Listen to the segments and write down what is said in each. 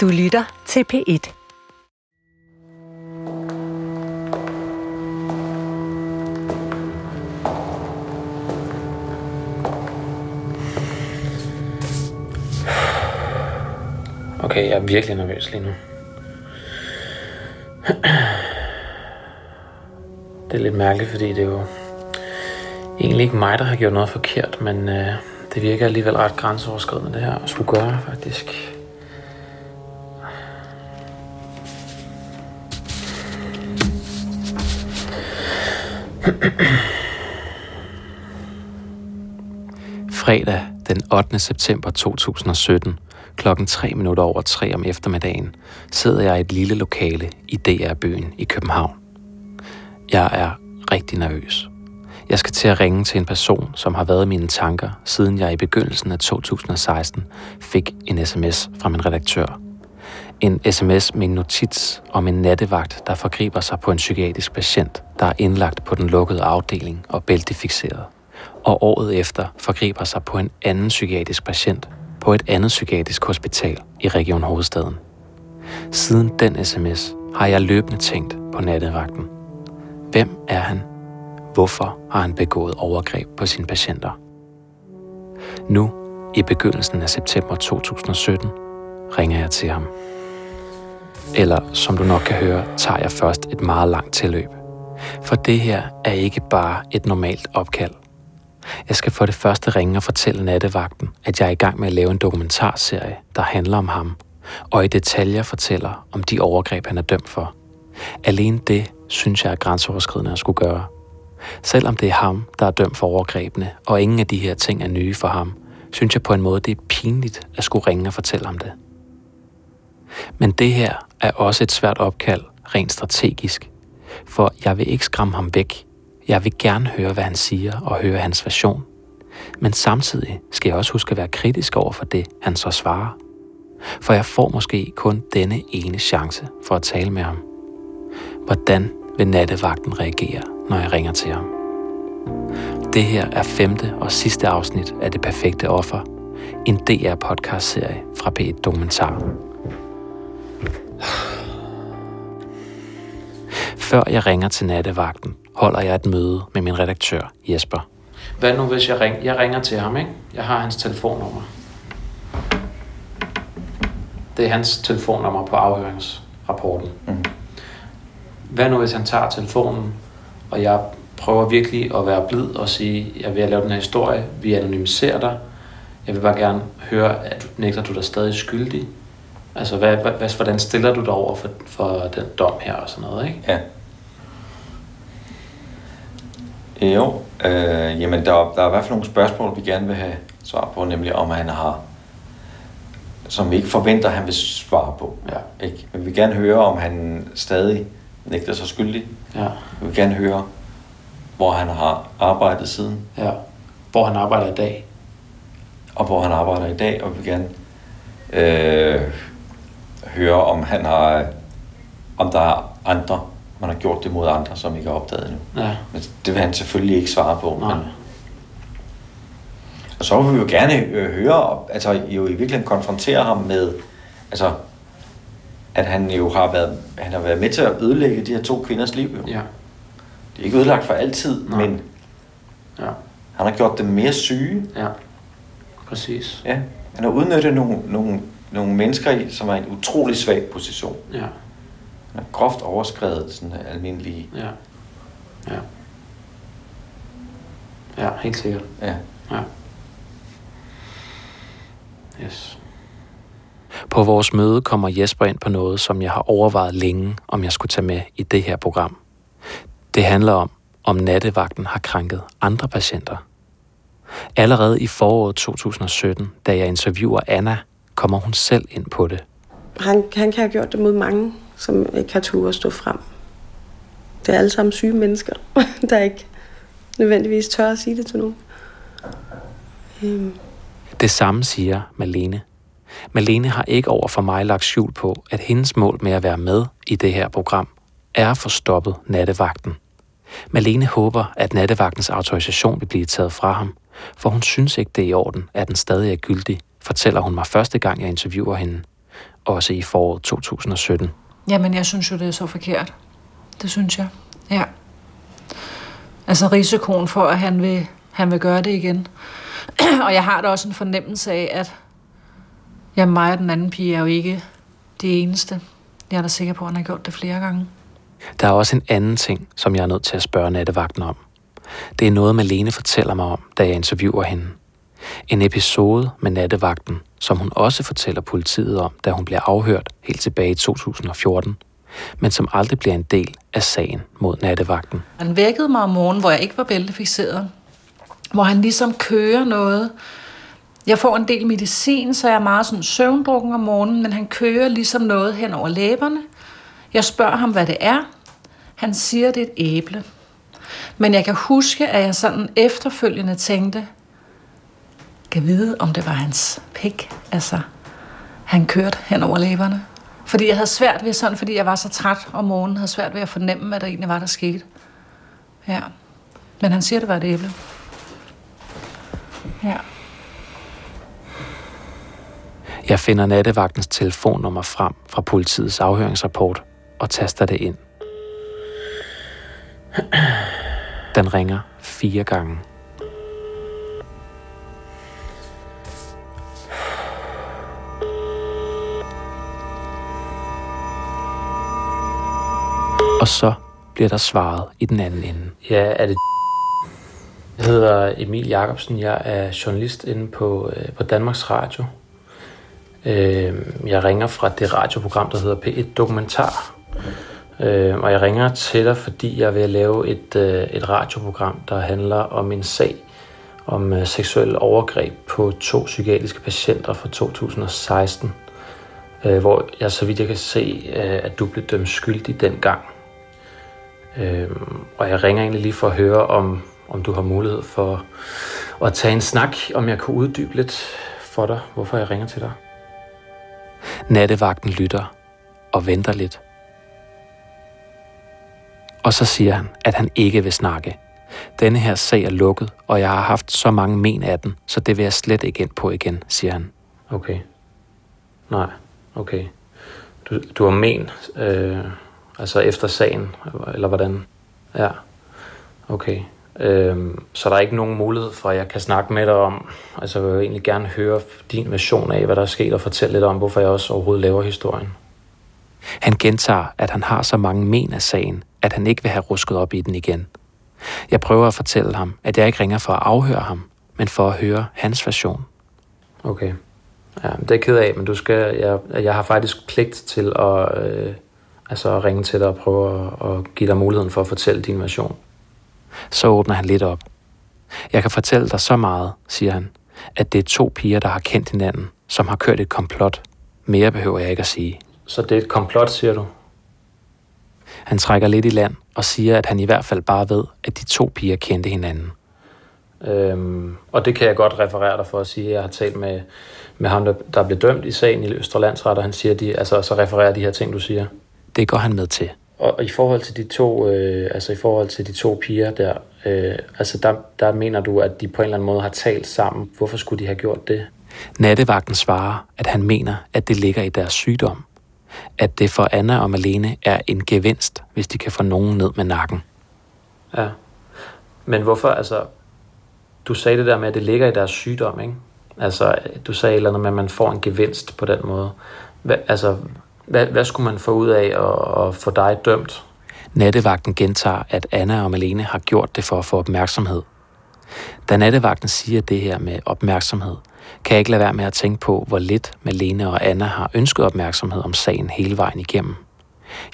Du lytter til P1. Okay, jeg er virkelig nervøs lige nu. Det er lidt mærkeligt, fordi det er jo egentlig ikke mig, der har gjort noget forkert, men øh, det virker alligevel ret grænseoverskridende det her at skulle gøre, faktisk. Fredag den 8. september 2017, klokken 3 minutter over 3 om eftermiddagen, sidder jeg i et lille lokale i DR-byen i København. Jeg er rigtig nervøs. Jeg skal til at ringe til en person, som har været i mine tanker, siden jeg i begyndelsen af 2016 fik en sms fra min redaktør. En sms med en notits om en nattevagt, der forgriber sig på en psykiatrisk patient, der er indlagt på den lukkede afdeling og bæltefixeret. Og året efter forgriber sig på en anden psykiatrisk patient på et andet psykiatrisk hospital i Region Hovedstaden. Siden den sms har jeg løbende tænkt på nattevagten. Hvem er han? Hvorfor har han begået overgreb på sine patienter? Nu, i begyndelsen af september 2017, ringer jeg til ham. Eller som du nok kan høre, tager jeg først et meget langt tilløb. For det her er ikke bare et normalt opkald. Jeg skal for det første ringe og fortælle nattevagten, at jeg er i gang med at lave en dokumentarserie, der handler om ham, og i detaljer fortæller om de overgreb, han er dømt for. Alene det synes jeg er grænseoverskridende at skulle gøre. Selvom det er ham, der er dømt for overgrebene, og ingen af de her ting er nye for ham, synes jeg på en måde, det er pinligt at skulle ringe og fortælle om det. Men det her er også et svært opkald, rent strategisk. For jeg vil ikke skræmme ham væk. Jeg vil gerne høre, hvad han siger og høre hans version. Men samtidig skal jeg også huske at være kritisk over for det, han så svarer. For jeg får måske kun denne ene chance for at tale med ham. Hvordan vil nattevagten reagere, når jeg ringer til ham? Det her er femte og sidste afsnit af Det Perfekte Offer, en DR-podcast-serie fra P1 Dokumentar. Før jeg ringer til nattevagten, holder jeg et møde med min redaktør, Jesper. Hvad nu, hvis jeg, ring, jeg ringer til ham, ikke? Jeg har hans telefonnummer. Det er hans telefonnummer på afhøringsrapporten. Mm. Hvad nu, hvis han tager telefonen, og jeg prøver virkelig at være blid og sige, jeg vil lave den her historie, vi anonymiserer dig, jeg vil bare gerne høre, at nægter du dig stadig skyldig? Altså, hvad, hvad, hvordan stiller du dig over for, for den dom her og sådan noget, ikke? Ja. Jo, øh, jamen der, der er i hvert fald nogle spørgsmål, vi gerne vil have svar på, nemlig om han har, som vi ikke forventer, han vil svare på. Ja. Ikke? Vi vil gerne høre, om han stadig nægter sig skyldig. Ja. Vi vil gerne høre, hvor han har arbejdet siden, Ja. Hvor han arbejder i dag. og hvor han arbejder i dag, og vi vil gerne øh, høre, om han har, om der er andre, man har gjort det mod andre, som ikke er opdaget endnu. Ja. Men det vil han selvfølgelig ikke svare på. Nej. Men, og så vil vi jo gerne øh, høre, altså jo i virkeligheden konfrontere ham med, altså, at han jo har været, han har været med til at ødelægge de her to kvinders liv. Jo. Ja. Det er ikke ødelagt for altid, Nej. men Ja. han har gjort dem mere syge. Ja. Præcis. Ja. Han har udnyttet nogle, nogle, nogle mennesker, i, som er i en utrolig svag position. Ja. Han har groft overskrevet sådan almindelige... Ja. Ja. Ja, helt sikkert. Ja. Ja. Yes. På vores møde kommer Jesper ind på noget, som jeg har overvejet længe, om jeg skulle tage med i det her program. Det handler om, om nattevagten har krænket andre patienter. Allerede i foråret 2017, da jeg interviewer Anna, kommer hun selv ind på det. Han, han kan have gjort det mod mange, som ikke har tur at stå frem. Det er alle sammen syge mennesker, der ikke nødvendigvis tør at sige det til nogen. Øhm, Det samme siger Malene. Malene har ikke over for mig lagt skjul på, at hendes mål med at være med i det her program er at få stoppet nattevagten. Malene håber, at nattevagtens autorisation vil blive taget fra ham, for hun synes ikke, det er i orden, at den stadig er gyldig, fortæller hun mig første gang, jeg interviewer hende. også i foråret 2017. Jamen, jeg synes jo, det er så forkert. Det synes jeg. Ja. Altså risikoen for, at han vil, han vil gøre det igen. og jeg har da også en fornemmelse af, at ja, mig og den anden pige er jo ikke det eneste. Jeg er da sikker på, at han har gjort det flere gange. Der er også en anden ting, som jeg er nødt til at spørge nattevagten om. Det er noget, Malene fortæller mig om, da jeg interviewer hende. En episode med nattevagten, som hun også fortæller politiet om, da hun bliver afhørt helt tilbage i 2014, men som aldrig bliver en del af sagen mod nattevagten. Han vækkede mig om morgenen, hvor jeg ikke var bæltefixeret. Hvor han ligesom kører noget. Jeg får en del medicin, så jeg er meget sådan søvndrukken om morgenen, men han kører ligesom noget hen over læberne. Jeg spørger ham, hvad det er. Han siger, det er et æble. Men jeg kan huske, at jeg sådan efterfølgende tænkte, kan vide, om det var hans pik. Altså, han kørte hen over læberne. Fordi jeg havde svært ved sådan, fordi jeg var så træt om morgenen, havde svært ved at fornemme, hvad der egentlig var, der skete. Ja. Men han siger, det var et æble. Ja. Jeg finder nattevagtens telefonnummer frem fra politiets afhøringsrapport og taster det ind. Den ringer fire gange. Og så bliver der svaret i den anden ende. Ja, er det... Jeg hedder Emil Jacobsen. Jeg er journalist inde på, øh, på Danmarks Radio. Øh, jeg ringer fra det radioprogram, der hedder P1 Dokumentar. Øh, og jeg ringer til dig, fordi jeg vil lave et, øh, et radioprogram, der handler om en sag om øh, seksuel overgreb på to psykiatriske patienter fra 2016. Øh, hvor jeg, så vidt jeg kan se, øh, at du blev dømt skyldig dengang. Øh, og jeg ringer egentlig lige for at høre, om, om du har mulighed for at tage en snak, om jeg kan uddybe lidt for dig, hvorfor jeg ringer til dig. Nattevagten lytter og venter lidt. Og så siger han, at han ikke vil snakke. Denne her sag er lukket, og jeg har haft så mange men af den, så det vil jeg slet ikke ind på igen, siger han. Okay. Nej, okay. Du, du har men, øh, altså efter sagen, eller hvordan? Ja, okay. Øhm, så der er ikke nogen mulighed for, at jeg kan snakke med dig om, altså jeg vil egentlig gerne høre din version af, hvad der er sket, og fortælle lidt om, hvorfor jeg også overhovedet laver historien. Han gentager, at han har så mange men af sagen, at han ikke vil have rusket op i den igen. Jeg prøver at fortælle ham, at jeg ikke ringer for at afhøre ham, men for at høre hans version. Okay. Ja, det er ked af, men du skal, jeg, jeg har faktisk pligt til at, øh, altså at ringe til dig og prøve at, at give dig muligheden for at fortælle din version. Så åbner han lidt op. Jeg kan fortælle dig så meget, siger han, at det er to piger, der har kendt hinanden, som har kørt et komplot. Mere behøver jeg ikke at sige. Så det er et komplot, siger du? Han trækker lidt i land og siger, at han i hvert fald bare ved, at de to piger kendte hinanden. Øhm, og det kan jeg godt referere dig for at sige, at jeg har talt med, med ham, der, der blev dømt i sagen i Østerlandsret, og han siger, de, altså, så refererer de her ting, du siger. Det går han med til. Og, i forhold til de to, øh, altså i forhold til de to piger der, øh, altså der, der mener du, at de på en eller anden måde har talt sammen. Hvorfor skulle de have gjort det? Nattevagten svarer, at han mener, at det ligger i deres sygdom. At det for Anna og Malene er en gevinst, hvis de kan få nogen ned med nakken. Ja. Men hvorfor, altså, du sagde det der med, at det ligger i deres sygdom, ikke? Altså, du sagde et eller andet med, at man får en gevinst på den måde. Hva, altså, hvad, hvad skulle man få ud af at, at få dig dømt? Nattevagten gentager, at Anna og Malene har gjort det for at få opmærksomhed. Da nattevagten siger det her med opmærksomhed, kan jeg ikke lade være med at tænke på, hvor lidt Malene og Anna har ønsket opmærksomhed om sagen hele vejen igennem.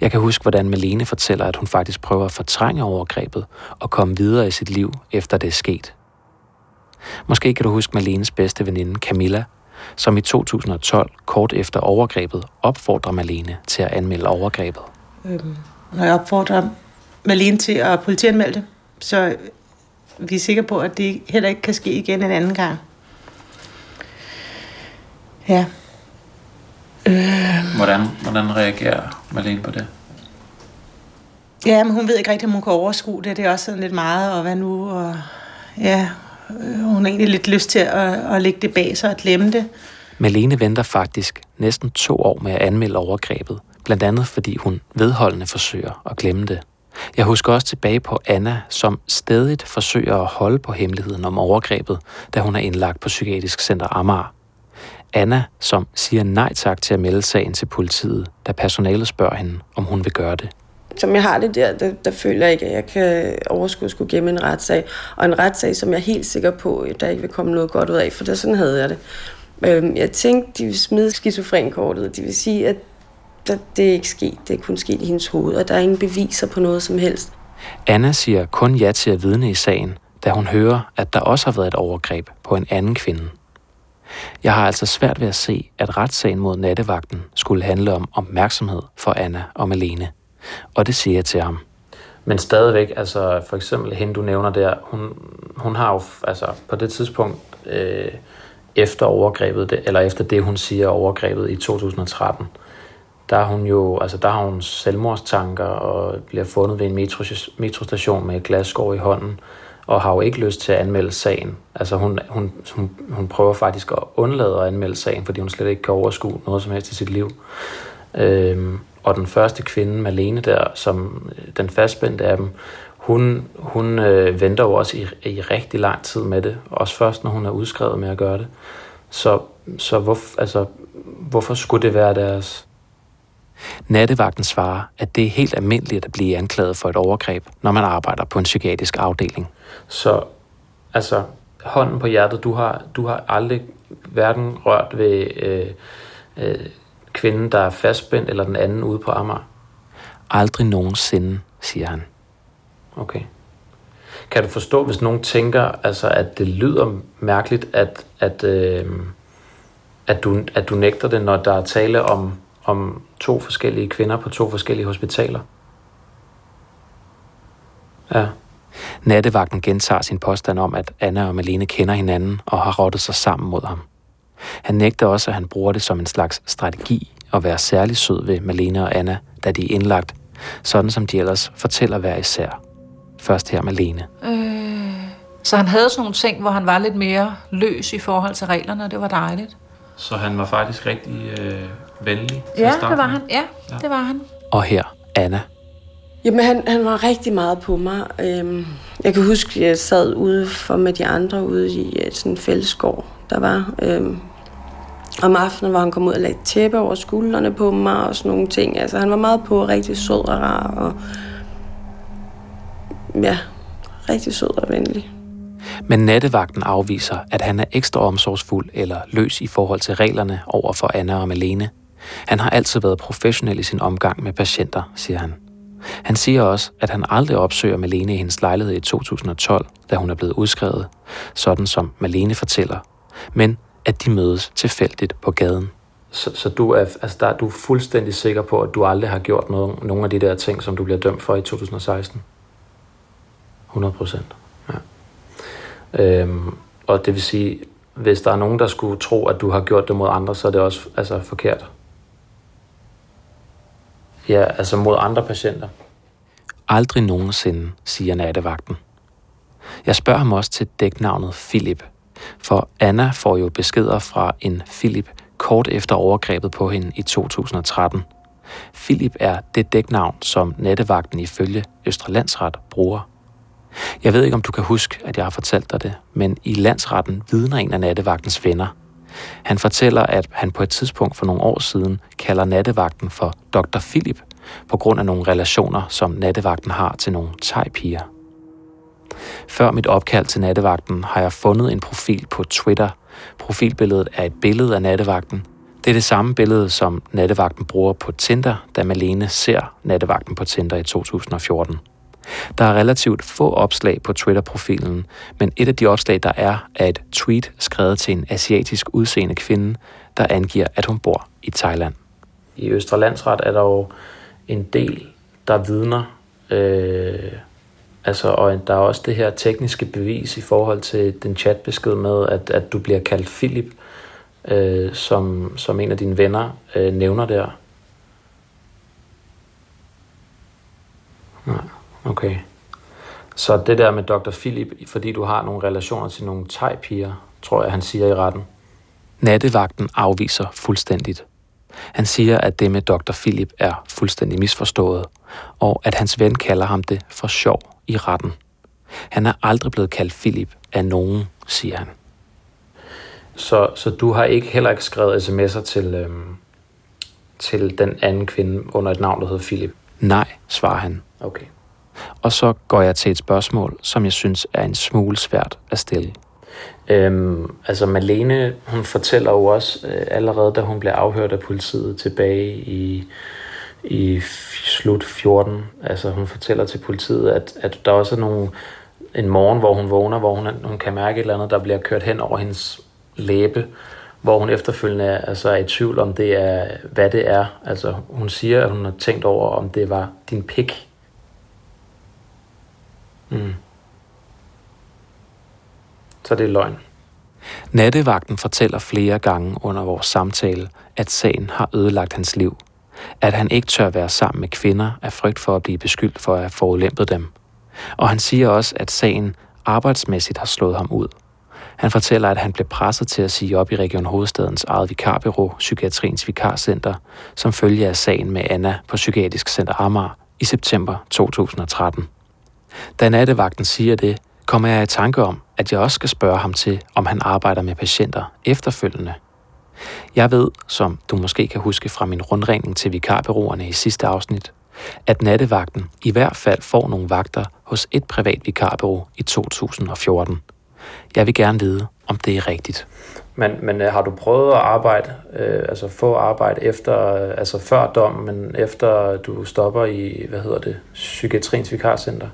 Jeg kan huske, hvordan Malene fortæller, at hun faktisk prøver at fortrænge overgrebet og komme videre i sit liv, efter det er sket. Måske kan du huske Malenes bedste veninde Camilla, som i 2012, kort efter overgrebet, opfordrer Malene til at anmelde overgrebet. Øhm, når jeg opfordrer Malene til at politianmelde det, så vi er sikre på, at det heller ikke kan ske igen en anden gang. Ja. Øh. Hvordan, hvordan reagerer Malene på det? Ja, men hun ved ikke rigtig, om hun kan overskue det. Det er også sådan lidt meget, og hvad nu? Og, ja, Øh, hun har egentlig lidt lyst til at, at lægge det bag sig og glemme det. Malene venter faktisk næsten to år med at anmelde overgrebet, blandt andet fordi hun vedholdende forsøger at glemme det. Jeg husker også tilbage på Anna, som stadig forsøger at holde på hemmeligheden om overgrebet, da hun er indlagt på Psykiatrisk Center Amager. Anna, som siger nej tak til at melde sagen til politiet, da personalet spørger hende, om hun vil gøre det. Som jeg har det der, der, der føler jeg ikke, at jeg kan overskue skulle gemme en retssag. Og en retssag, som jeg er helt sikker på, der ikke vil komme noget godt ud af, for det, sådan havde jeg det. Øhm, jeg tænkte, de vil smide skizofrenkortet. De vil sige, at det er ikke sket. Det er kun sket i hendes hoved, og der er ingen beviser på noget som helst. Anna siger kun ja til at vidne i sagen, da hun hører, at der også har været et overgreb på en anden kvinde. Jeg har altså svært ved at se, at retssagen mod nattevagten skulle handle om opmærksomhed for Anna og Malene. Og det siger jeg til ham. Men stadigvæk, altså for eksempel hende, du nævner der, hun, hun har jo altså på det tidspunkt øh, efter overgrebet, eller efter det, hun siger overgrebet i 2013, der er hun jo, altså der har hun selvmordstanker og bliver fundet ved en metro, metrostation med et glasskår i hånden og har jo ikke lyst til at anmelde sagen. Altså hun, hun, hun, hun prøver faktisk at undlade at anmelde sagen, fordi hun slet ikke kan overskue noget som helst i sit liv. Øhm, og den første kvinde, Malene der, som den fastspændte af dem, hun, hun øh, venter jo også i, i rigtig lang tid med det. Også først, når hun er udskrevet med at gøre det. Så, så hvor, altså, hvorfor skulle det være deres Nattevagten svarer, at det er helt almindeligt at blive anklaget for et overgreb, når man arbejder på en psykiatrisk afdeling. Så altså, hånden på hjertet, du har, du har aldrig hverken rørt ved øh, øh, kvinden, der er fastspændt, eller den anden ude på Amager? Aldrig nogensinde, siger han. Okay. Kan du forstå, hvis nogen tænker, altså, at det lyder mærkeligt, at, at, øh, at, du, at du nægter det, når der er tale om om to forskellige kvinder på to forskellige hospitaler. Ja. Nattevagten gentager sin påstand om, at Anna og Malene kender hinanden og har rottet sig sammen mod ham. Han nægter også, at han bruger det som en slags strategi at være særlig sød ved Malene og Anna, da de er indlagt, sådan som de ellers fortæller hver især. Først her Malene. Øh, så han havde sådan nogle ting, hvor han var lidt mere løs i forhold til reglerne, og det var dejligt. Så han var faktisk rigtig øh, venlig? Ja, det var han. Ja, ja, det var han. Og her Anna. Jamen, han, han var rigtig meget på mig. Øhm, jeg kan huske, at jeg sad ude for med de andre ude i øh, sådan en fællesgård, der var. Øhm, om aftenen, hvor han kom ud og lagde tæppe over skuldrene på mig og sådan nogle ting. Altså, han var meget på, rigtig sød og rar. Og, ja, rigtig sød og venlig. Men nattevagten afviser, at han er ekstra omsorgsfuld eller løs i forhold til reglerne over for Anna og Malene. Han har altid været professionel i sin omgang med patienter, siger han. Han siger også, at han aldrig opsøger Malene i hendes lejlighed i 2012, da hun er blevet udskrevet, sådan som Malene fortæller, men at de mødes tilfældigt på gaden. Så, så du, er, altså der, du er fuldstændig sikker på, at du aldrig har gjort noget, nogle af de der ting, som du bliver dømt for i 2016? 100 procent. Ja. Øhm, og det vil sige, hvis der er nogen, der skulle tro, at du har gjort det mod andre, så er det også altså, forkert. Ja, altså mod andre patienter. Aldrig nogensinde, siger nattevagten. Jeg spørger ham også til dæknavnet Philip, for Anna får jo beskeder fra en Philip kort efter overgrebet på hende i 2013. Philip er det dæknavn, som nattevagten ifølge Østrelandsret bruger. Jeg ved ikke, om du kan huske, at jeg har fortalt dig det, men i landsretten vidner en af nattevagtens venner – han fortæller, at han på et tidspunkt for nogle år siden kalder nattevagten for Dr. Philip på grund af nogle relationer, som nattevagten har til nogle tegpiger. Før mit opkald til nattevagten har jeg fundet en profil på Twitter. Profilbilledet er et billede af nattevagten. Det er det samme billede, som nattevagten bruger på Tinder, da Malene ser nattevagten på Tinder i 2014. Der er relativt få opslag på Twitter-profilen, men et af de opslag, der er, er et tweet skrevet til en asiatisk udseende kvinde, der angiver, at hun bor i Thailand. I Østre Landsret er der jo en del, der vidner, øh, altså, og der er også det her tekniske bevis i forhold til den chatbesked med, at, at du bliver kaldt Philip, øh, som, som en af dine venner øh, nævner der. Nej. Okay. Så det der med Dr. Philip, fordi du har nogle relationer til nogle thai-piger, tror jeg, han siger i retten. Nattevagten afviser fuldstændigt. Han siger, at det med Dr. Philip er fuldstændig misforstået, og at hans ven kalder ham det for sjov i retten. Han er aldrig blevet kaldt Philip af nogen, siger han. Så, så du har ikke heller ikke skrevet sms'er til, øhm, til den anden kvinde under et navn, der hedder Philip? Nej, svarer han. Okay. Og så går jeg til et spørgsmål, som jeg synes er en smule svært at stille. Øhm, altså Malene, hun fortæller jo også øh, allerede, da hun blev afhørt af politiet tilbage i, i slut 14, altså hun fortæller til politiet, at, at der også er nogle, en morgen, hvor hun vågner, hvor hun, hun kan mærke et eller andet, der bliver kørt hen over hendes læbe, hvor hun efterfølgende er, altså er i tvivl om det er, hvad det er. Altså hun siger, at hun har tænkt over, om det var din pik. Mm. Så det er løgn. Nattevagten fortæller flere gange under vores samtale, at sagen har ødelagt hans liv. At han ikke tør være sammen med kvinder af frygt for at blive beskyldt for at have forulæmpet dem. Og han siger også, at sagen arbejdsmæssigt har slået ham ud. Han fortæller, at han blev presset til at sige op i Region Hovedstadens eget vikarbyrå, Psykiatriens Vikarcenter, som følge af sagen med Anna på Psykiatrisk Center Amager i september 2013. Da nattevagten siger det, kommer jeg i tanke om, at jeg også skal spørge ham til, om han arbejder med patienter efterfølgende. Jeg ved, som du måske kan huske fra min rundringning til vikarbyråerne i sidste afsnit, at nattevagten i hvert fald får nogle vagter hos et privat vikarbyrå i 2014. Jeg vil gerne vide, om det er rigtigt. Men, men øh, har du prøvet at arbejde, øh, altså få arbejde efter, øh, altså før dom, men efter du stopper i, hvad hedder det, Psykiatriens Vikarcenter?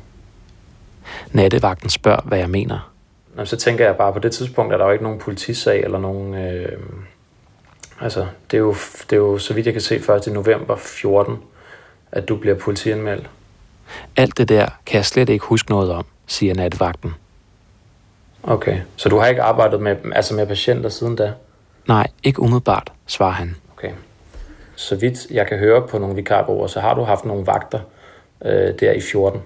Nattevagten spørger, hvad jeg mener. Jamen, så tænker jeg bare, på det tidspunkt er der jo ikke nogen politisag eller nogen... Øh, altså, det er, jo, det er jo, så vidt jeg kan se, først i november 14, at du bliver politianmeldt. Alt det der kan jeg slet ikke huske noget om, siger nattevagten. Okay, så du har ikke arbejdet med, altså med patienter siden da? Nej, ikke umiddelbart, svarer han. Okay. Så vidt jeg kan høre på nogle vikarbureauer, så har du haft nogle vagter øh, der i 14.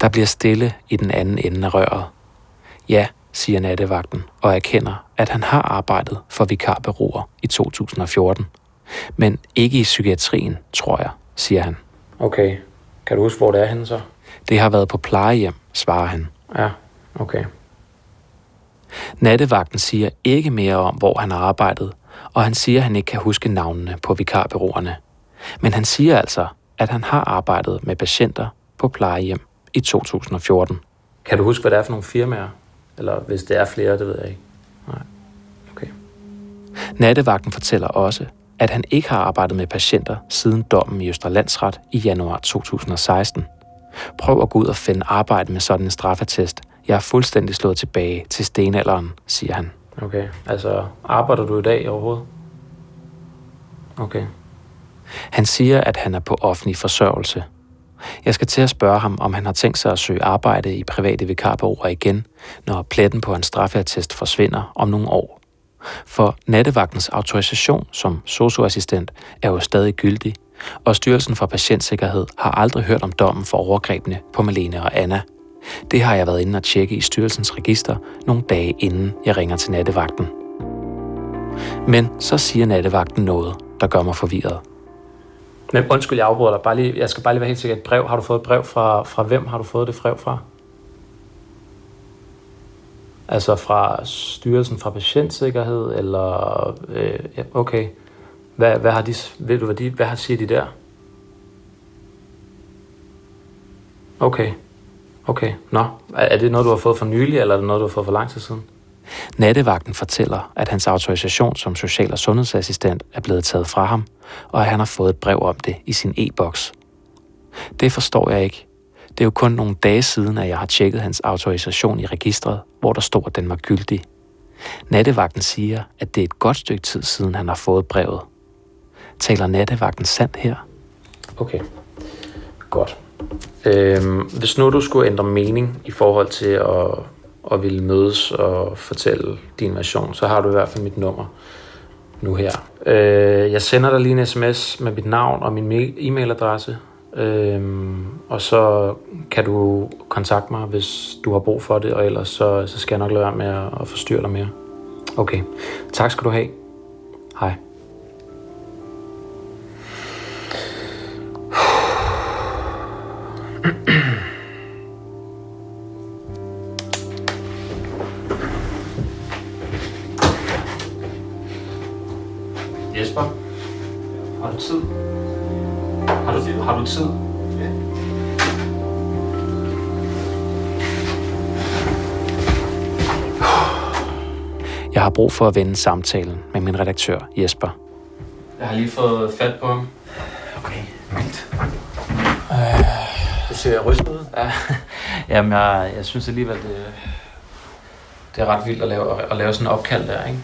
Der bliver stille i den anden ende af røret. Ja, siger nattevagten, og erkender, at han har arbejdet for vikarbureauer i 2014. Men ikke i psykiatrien, tror jeg, siger han. Okay. Kan du huske, hvor det er henne så? Det har været på plejehjem, svarer han. Ja, okay. Nattevagten siger ikke mere om, hvor han har arbejdet, og han siger, at han ikke kan huske navnene på vikarbyråerne. Men han siger altså, at han har arbejdet med patienter på plejehjem i 2014. Kan du huske, hvad det er for nogle firmaer? Eller hvis det er flere, det ved jeg ikke. Nej. Okay. Nattevagten fortæller også, at han ikke har arbejdet med patienter siden dommen i Østerlandsret i januar 2016. Prøv at gå ud og finde arbejde med sådan en straffetest. Jeg er fuldstændig slået tilbage til stenalderen, siger han. Okay, altså arbejder du i dag overhovedet? Okay. Han siger, at han er på offentlig forsørgelse. Jeg skal til at spørge ham, om han har tænkt sig at søge arbejde i private vikarbureauer igen, når pletten på en straffeattest forsvinder om nogle år. For nattevagtens autorisation som socioassistent er jo stadig gyldig, og Styrelsen for Patientsikkerhed har aldrig hørt om dommen for overgrebene på Malene og Anna. Det har jeg været inde og tjekke i styrelsens register nogle dage inden jeg ringer til nattevagten. Men så siger nattevagten noget, der gør mig forvirret. Men undskyld, jeg afbryder dig. Bare lige, jeg skal bare lige være helt sikker. Et brev. Har du fået et brev fra, fra hvem har du fået det brev fra? Altså fra Styrelsen for Patientsikkerhed, eller... Øh, okay. Hvad, hvad har de, ved du, hvad, de, hvad siger de der? Okay. Okay. Nå. Er det noget, du har fået for nylig, eller er det noget, du har fået for lang tid siden? Nattevagten fortæller, at hans autorisation som social- og sundhedsassistent er blevet taget fra ham, og at han har fået et brev om det i sin e-boks. Det forstår jeg ikke. Det er jo kun nogle dage siden, at jeg har tjekket hans autorisation i registret, hvor der står, at den var gyldig. Nattevagten siger, at det er et godt stykke tid siden, han har fået brevet. Taler nattevagten sandt her? Okay, godt. Øhm, hvis nu du skulle ændre mening i forhold til at, og ville mødes og fortælle din version, så har du i hvert fald mit nummer nu her. Øh, jeg sender dig lige en sms med mit navn og min e-mailadresse. øh, og så kan du kontakte mig, hvis du har brug for det, og ellers så, så skal jeg nok lade være med at, at forstyrre dig mere. Okay. Tak skal du have. Hej. Brug for at vende samtalen med min redaktør Jesper. Jeg har lige fået fat på ham. Okay, vildt. Du ser rystet ud. Ja, jamen jeg, jeg synes alligevel, det, det er ret vildt at lave, at lave sådan en opkald der, ikke?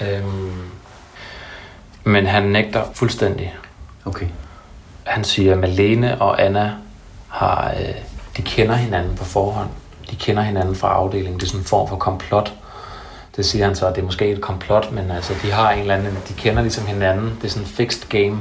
Ja. Øhm, men han nægter fuldstændig. Okay. Han siger, at Malene og Anna har, øh, de kender hinanden på forhånd. De kender hinanden fra afdelingen. Det er sådan en form for komplot. Det siger han så, at det er måske et komplot, men altså, de har en eller anden, de kender ligesom hinanden. Det er sådan en fixed game.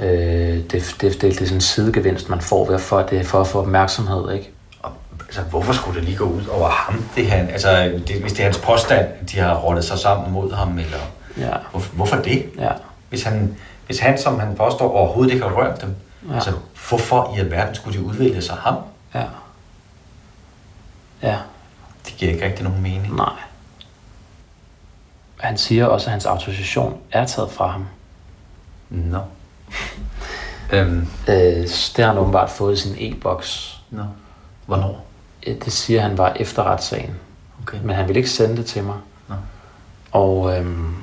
Øh, det, det, det, det, er sådan en sidegevinst, man får ved for, det for at få opmærksomhed, ikke? Og, altså, hvorfor skulle det lige gå ud over ham? Det han, altså, det, hvis det er hans påstand, de har rollet sig sammen mod ham, eller Ja, hvorfor, hvorfor det? ja. Hvis han, hvis han, som han påstår, overhovedet ikke har rørt dem, ja. altså, hvorfor i alverden skulle de udvælge sig ham? Ja. Ja, Det giver ikke rigtig nogen mening. nej. Han siger også, at hans autorisation er taget fra ham. Nå. øhm, Øh, det har han åbenbart fået i sin e-boks. nå. Hvornår? Øh, Det siger han var efter retssagen. Okay. Men han ville ikke sende det til mig. Nå. Og øhm,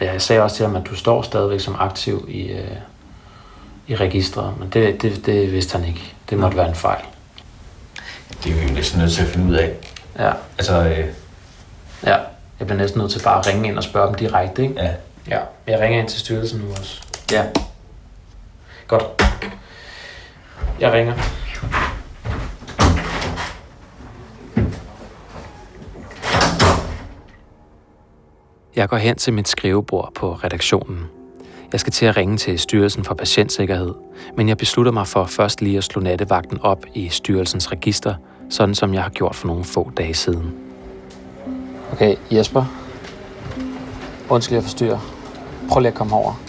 ja, jeg sagde også til ham, at du står stadigvæk som aktiv i, øh, i registret. Men det, det, det vidste han ikke. Det måtte være en fejl. Det er vi jo næsten nødt til at finde ud af. Ja, Altså, øh, ja. Jeg bliver næsten nødt til bare at ringe ind og spørge dem direkte, ikke? ja. Ja. Jeg ringer ind til styrelsen nu også. Ja. Godt. Jeg ringer. Jeg går hen til mit skrivebord på redaktionen. Jeg skal til at ringe til Styrelsen for Patientsikkerhed, men jeg beslutter mig for først lige at slå nattevagten op i styrelsens register, sådan som jeg har gjort for nogle få dage siden. Okay, Jesper. Undskyld, jeg forstyrrer. Prøv lige at komme over.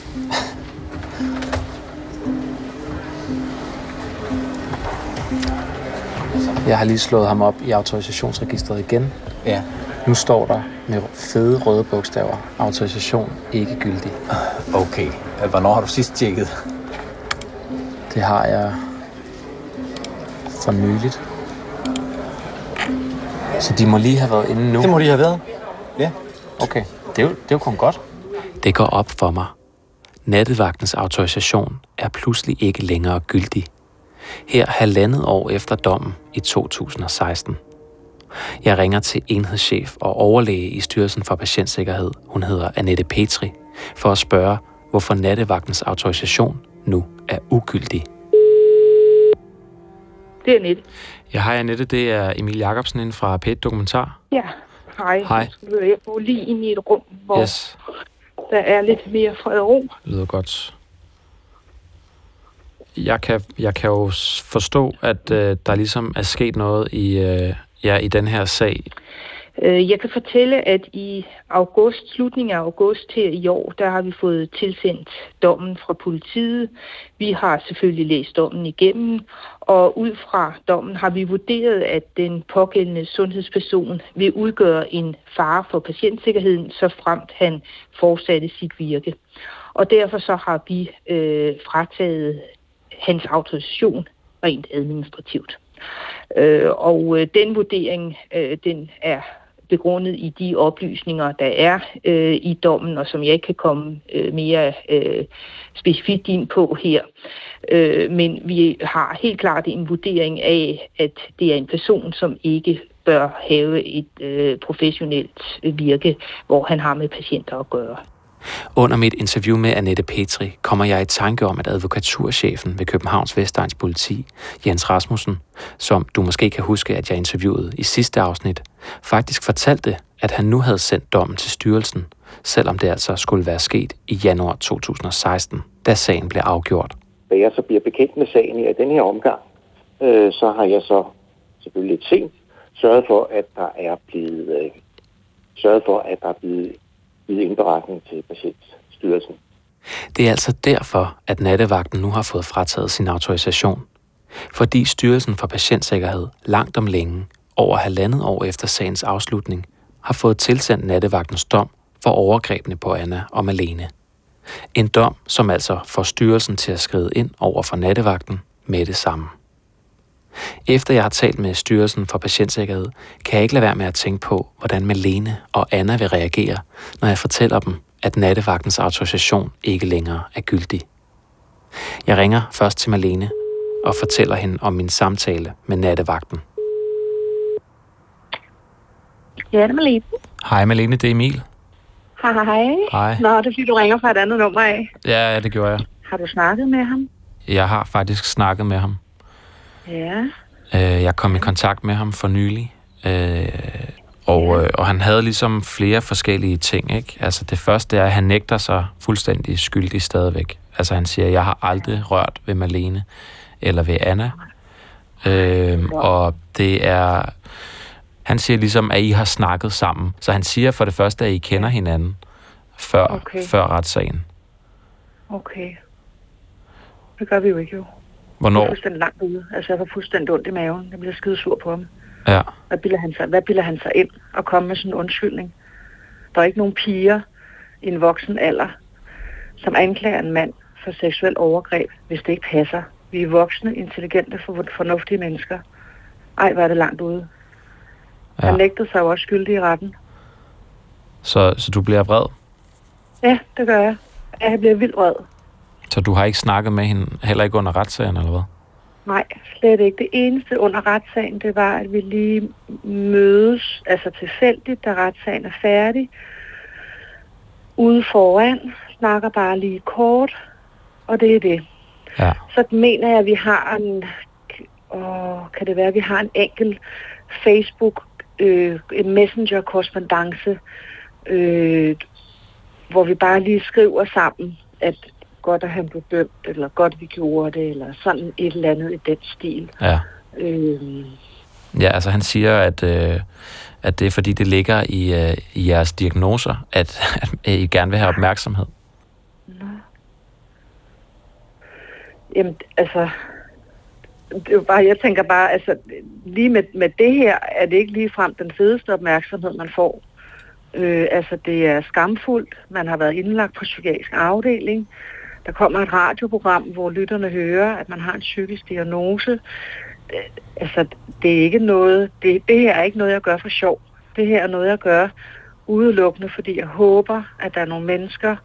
Jeg har lige slået ham op i autorisationsregistret igen. Ja. Nu står der med fede røde bogstaver. Autorisation ikke gyldig. Okay. Hvornår har du sidst tjekket? Det har jeg for nyligt. Så de må lige have været inde nu. Det må de have været. Ja. Okay, det er, jo, det er jo kun godt. Det går op for mig. Nattevagtens autorisation er pludselig ikke længere gyldig. Her halvandet år efter dommen i 2016. Jeg ringer til enhedschef og overlæge i Styrelsen for Patientsikkerhed, hun hedder Annette Petri, for at spørge, hvorfor nattevagtens autorisation nu er ugyldig. Det er Annette. Ja, hej Annette, det er Emil Jacobsen inden fra P1 Dokumentar. Ja, hej. Hej. Jeg bor lige inde i et rum, hvor Yes, der er lidt mere fred og ro. det lyder godt. Jeg kan, jeg kan jo forstå, at øh, der ligesom er sket noget i, øh, ja, i den her sag. Øh, Jeg kan fortælle, at i august, slutningen af august her i år, der har vi fået tilsendt dommen fra politiet. Vi har selvfølgelig læst dommen igennem, og ud fra dommen har vi vurderet, at den pågældende sundhedsperson vil udgøre en fare for patientsikkerheden, så fremt han fortsatte sit virke. Og derfor så har vi øh, frataget hans autorisation rent administrativt. Øh, og øh, den vurdering, øh, den er begrundet i de oplysninger, der er øh, i dommen, og som jeg ikke kan komme øh, mere øh, specifikt ind på her. Øh, men vi har helt klart en vurdering af, at det er en person, som ikke bør have et øh, professionelt virke, hvor han har med patienter at gøre. Under mit interview med Annette Petri kommer jeg i tanke om, at advokaturchefen ved Københavns Vestegns politi, Jens Rasmussen, som du måske kan huske, at jeg interviewede i sidste afsnit, faktisk fortalte, at han nu havde sendt dommen til styrelsen, selvom det altså skulle være sket i januar 2016, da sagen blev afgjort da jeg så bliver bekendt med sagen i den her omgang, øh, så har jeg så selvfølgelig lidt sent sørget for, at der er blevet øh, sørget for, at der er blevet givet indberetning til patientstyrelsen. Det er altså derfor, at nattevagten nu har fået frataget sin autorisation. Fordi Styrelsen for Patientsikkerhed langt om længe, over halvandet år efter sagens afslutning, har fået tilsendt nattevagtens dom for overgrebene på Anna og Malene. En dom, som altså får styrelsen til at skride ind over for nattevagten med det samme. Efter jeg har talt med Styrelsen for Patientsikkerhed, kan jeg ikke lade være med at tænke på, hvordan Malene og Anna vil reagere, når jeg fortæller dem, at nattevagtens autorisation ikke længere er gyldig. Jeg ringer først til Malene og fortæller hende om min samtale med nattevagten. Ja, det er Malene. Hej Malene, det er Emil. Hej, hej. Nå, det er fordi, du ringer fra et andet nummer af. Ja, ja, det gjorde jeg. Har du snakket med ham? Jeg har faktisk snakket med ham. Ja. Øh, Jeg kom i kontakt med ham for nylig, øh, og, øh, og han havde ligesom flere forskellige ting. Ikke? Altså det første er, at han nægter sig fuldstændig skyldig stadigvæk. Altså han siger, jeg har aldrig rørt ved Malene eller ved Anna. Øh, og det er... Han siger ligesom, at I har snakket sammen. Så han siger for det første, at I kender hinanden før, Okay. før retssagen. Okay. Det gør vi jo ikke jo. Jeg Hvornår? er fuldstændig langt ude. Altså, jeg var fuldstændig ondt i maven. Jeg bliver skide sur på ham. Ja. Hvad bilder han sig, hvad bilder han sig ind og komme med sådan en undskyldning? Der er ikke nogen piger i en voksen alder, som anklager en mand for seksuel overgreb, hvis det ikke passer. Vi er voksne, intelligente, for, fornuftige mennesker. Ej, var det langt ude. Ja. Han nægtede sig jo også skyldig i retten. Så, så du bliver vred? Ja, det gør jeg. Jeg bliver vildt vred. Så du har ikke snakket med hende, heller ikke under retssagen, eller hvad? Nej, slet ikke. Det eneste under retssagen, det var, at vi lige mødes, altså tilfældigt, da retssagen er færdig. Ude foran, snakker bare lige kort, og det er det. Ja. Så mener jeg, at vi har en, åh, kan det være, at vi har en enkelt Facebook øh, en messenger-korrespondence, øh, hvor vi bare lige skriver sammen, at godt, at han blev dømt, eller godt, vi gjorde det, eller sådan et eller andet i den stil. Ja. Øh, Ja, altså han siger, at, øh, at det er fordi, det ligger i, øh, i jeres diagnoser, at, at I gerne vil have opmærksomhed. Jamen, altså, det er jo bare, jeg tænker bare, altså, lige med, med det her, er det ikke lige frem den fedeste opmærksomhed, man får. Øh, altså, det er skamfuldt. Man har været indlagt på psykiatrisk afdeling. Der kommer et radioprogram, hvor lytterne hører, at man har en psykisk diagnose. Øh, altså, det er ikke noget, det, det her er ikke noget, jeg gør for sjov. Det her er noget, jeg gør udelukkende, fordi jeg håber, at der er nogle mennesker,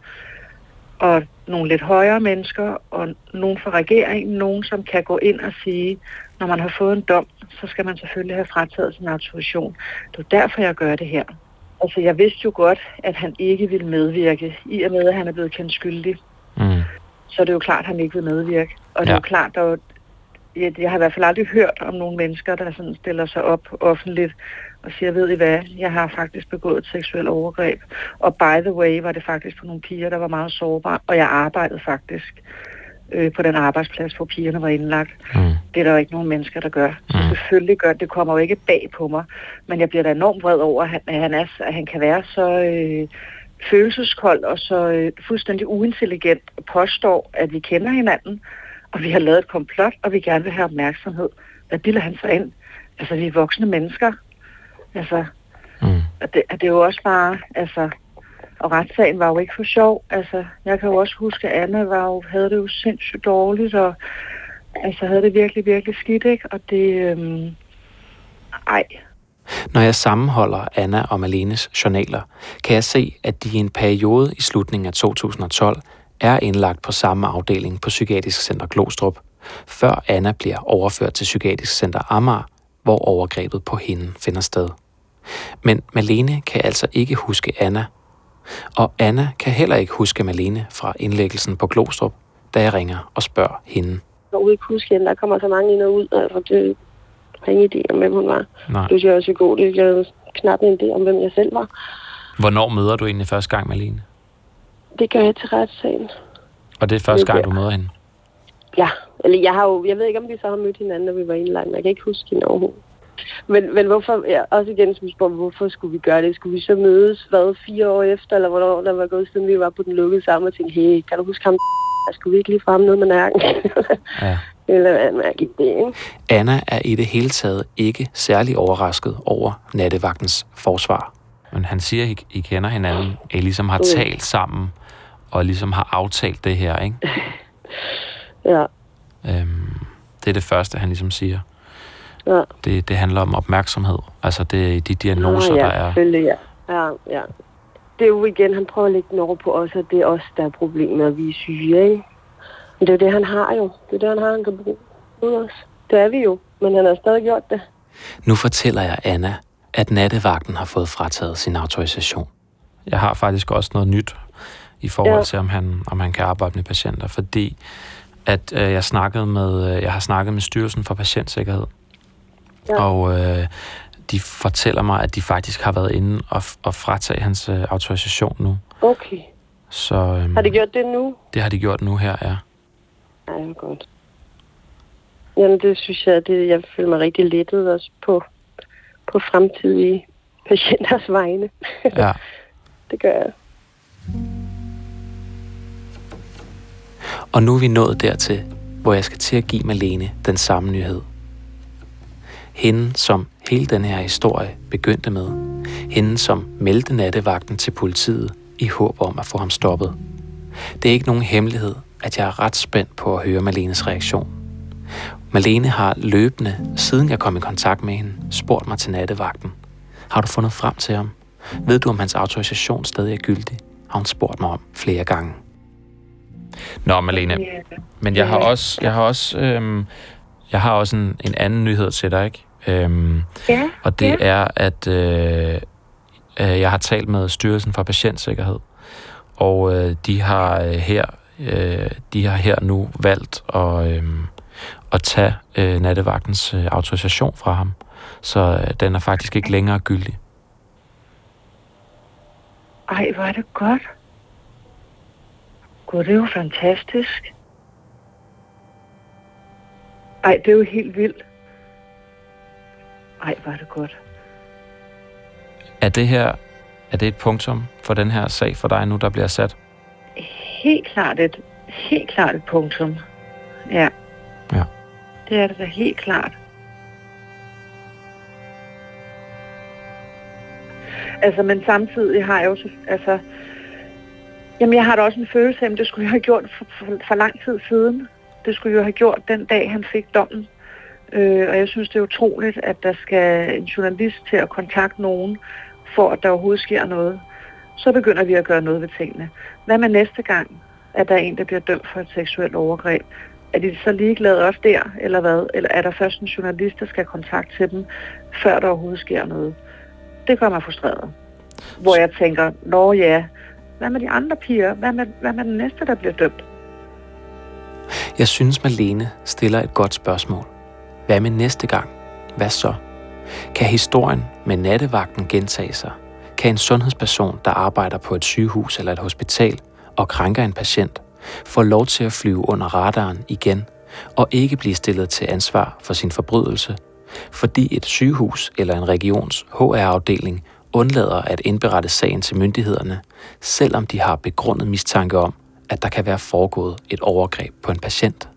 og nogle lidt højere mennesker, og nogen fra regeringen, nogen, som kan gå ind og sige, når man har fået en dom, så skal man selvfølgelig have frataget sin autorisation. Det er derfor, jeg gør det her. Altså, jeg vidste jo godt, at han ikke ville medvirke, i og med, at han er blevet kendt skyldig. Mm. Så er det jo klart, at han ikke vil medvirke. Og det er Ja. jo klart, er jo, jeg, jeg har i hvert fald aldrig hørt om nogle mennesker, der sådan stiller sig op offentligt og siger, ved I hvad, jeg har faktisk begået et seksuelt overgreb. Og by the way var det faktisk på nogle piger, der var meget sårbare, og jeg arbejdede faktisk øh, på den arbejdsplads, hvor pigerne var indlagt. Mm. Det er der jo ikke nogen mennesker, der gør. Så Mm. selvfølgelig gør det, kommer jo ikke bag på mig, men jeg bliver da enormt vred over, at han, at han, er, at han kan være så øh, følelseskold og så øh, fuldstændig uintelligent og påstår, at vi kender hinanden, og vi har lavet et komplot, og vi gerne vil have opmærksomhed. Hvad bilder han sig ind? Altså, vi er voksne mennesker. Altså, Mm. og det, og det er jo også bare, altså, og retssagen var jo ikke for sjov. Altså, jeg kan jo også huske, at Anna var jo, havde det jo sindssygt dårligt, og altså, havde det virkelig, virkelig skidt, ikke? Og det, øhm, ej, Når jeg sammenholder Anna og Malenes journaler, kan jeg se, at de i en periode i slutningen af 2012 er indlagt på samme afdeling på Psykiatrisk Center Glostrup, før Anna bliver overført til Psykiatrisk Center Amager, hvor overgrebet på hende finder sted. Men Malene kan altså ikke huske Anna, og Anna kan heller ikke huske Malene fra indlæggelsen på Glostrup, da jeg ringer og spørger hende. Jeg kan overhovedet ikke huske hende. Der kommer så mange ind og ud. Altså, det har ingen idé om, hvem hun var. Nej. Det synes jeg også går. Det jeg havde knap en idé om, hvem jeg selv var. Hvornår møder du egentlig første gang Malene? Det gør jeg til retssagen. Og det er første er gang, du der. møder hende? Ja, eller jeg har jo, jeg ved ikke, om vi så har mødt hinanden, når vi var indlagt. Jeg kan ikke huske hende overhovedet. Men, men hvorfor, ja, også igen som spørger, hvorfor skulle vi gøre det? Skulle vi så mødes, hvad, fire år efter, eller hvornår der var gået, siden vi var på den lukkede sammen og tænkte, hey, kan du huske ham? Jeg skulle virkelig frem noget med nærken. Ja. eller hvad man det, ikke? Anna er i det hele taget ikke særlig overrasket over nattevagtens forsvar. Men han siger, at I, I kender hinanden, at I ligesom har Mm. talt sammen, og ligesom har aftalt det her, ikke? Ja, Øhm, det er det første, han ligesom siger. Ja. Det, det handler om opmærksomhed. Altså, det er de diagnoser, Nå, ja, der er... selvfølgelig, ja. ja. Ja, Det er jo igen, han prøver at lægge den over på os, at det er os, der er problemet, og vi er syge, ikke? Men det er jo det, han har jo. Det er det, han har, han kan bruge ud os. Det er vi jo, men han har stadig gjort det. Nu fortæller jeg Anna, at nattevagten har fået frataget sin autorisation. Jeg har faktisk også noget nyt i forhold Ja. til, om han, om han kan arbejde med patienter, fordi at øh, jeg snakkede med, øh, jeg har snakket med Styrelsen for Patientsikkerhed, Ja. og øh, de fortæller mig, at de faktisk har været inde og, og fratage hans øh, autorisation nu. Okay. Så øh, Har de gjort det nu? det har de gjort nu her, ja. Er godt. Jamen, det synes jeg, det, jeg føler mig rigtig lettet også på, på fremtidige patienters vegne. ja. det gør jeg. Og nu er vi nået dertil, hvor jeg skal til at give Malene den samme nyhed. Hende, som hele den her historie begyndte med. Hende, som meldte nattevagten til politiet i håb om at få ham stoppet. Det er ikke nogen hemmelighed, at jeg er ret spændt på at høre Malenes reaktion. Malene har løbende, siden jeg kom i kontakt med hende, spurgt mig til nattevagten. Har du fundet frem til ham? Ved du, om hans autorisation stadig er gyldig? Har hun spurgt mig om flere gange. Nå, Malene, men jeg har også, jeg har også, øhm, jeg har også en, en anden nyhed til dig, ikke? Øhm, Ja, og det ja. er, at øh, øh, jeg har talt med Styrelsen for Patientsikkerhed, og øh, de har øh, her, øh, de har her nu valgt at, øh, at tage øh, nattevagtens øh, autorisation fra ham, så øh, den er faktisk ikke længere gyldig. Ej, hvor er det godt. Gud, det er jo fantastisk. Ej, det er jo helt vildt. Ej, er det godt. Er det her, er det et punktum for den her sag for dig nu, der bliver sat? Helt klart et, helt klart et punktum. Ja. Ja. Det er det da helt klart. Altså, men samtidig har jeg jo så, altså, jamen jeg har da også en følelse af, at det skulle jeg have gjort for, for, for lang tid siden. Det skulle jeg have gjort den dag, han fik dommen. Øh, og jeg synes, det er utroligt, at der skal en journalist til at kontakte nogen, for at der overhovedet sker noget. Så begynder vi at gøre noget ved tingene. Hvad med næste gang, at der er en, der bliver dømt for et seksuelt overgreb? Er de så ligeglade også der, eller hvad? Eller er der først en journalist, der skal kontakte til dem, før der overhovedet sker noget? Det gør mig frustreret. Hvor jeg tænker, nå ja, hvad med de andre piger? Hvad med, hvad med den næste, der bliver dømt? Jeg synes, Malene stiller et godt spørgsmål. Hvad med næste gang? Hvad så? Kan historien med nattevagten gentage sig? Kan en sundhedsperson, der arbejder på et sygehus eller et hospital og krænker en patient, få lov til at flyve under radaren igen og ikke blive stillet til ansvar for sin forbrydelse, fordi et sygehus eller en regions HR-afdeling undlader at indberette sagen til myndighederne, selvom de har begrundet mistanke om, at der kan være foregået et overgreb på en patient.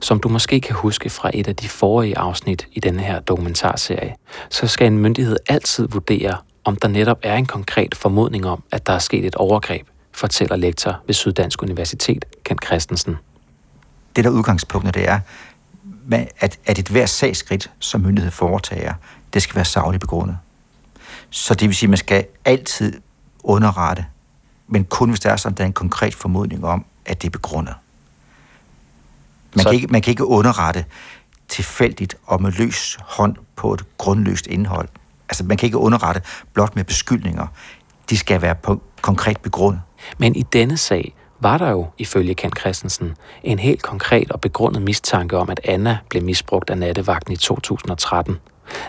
Som du måske kan huske fra et af de forrige afsnit i denne her dokumentarserie, så skal en myndighed altid vurdere, om der netop er en konkret formodning om, at der er sket et overgreb, fortæller lektor ved Syddansk Universitet, Kent Christensen. Det der udgangspunktet, det er, at, at et hver sagskridt, som myndighed foretager, det skal være sagligt begrundet. Så det vil sige, at man skal altid underrette, men kun hvis der er sådan, der er en konkret formodning om, at det er begrundet. Man, Så- kan ikke, man kan ikke underrette tilfældigt og med løs hånd på et grundløst indhold. Altså, man kan ikke underrette blot med beskyldninger. De skal være på konkret begrundet. Men i denne sag var der jo, ifølge Kent Christensen, en helt konkret og begrundet mistanke om, at Anna blev misbrugt af nattevagten i 2013.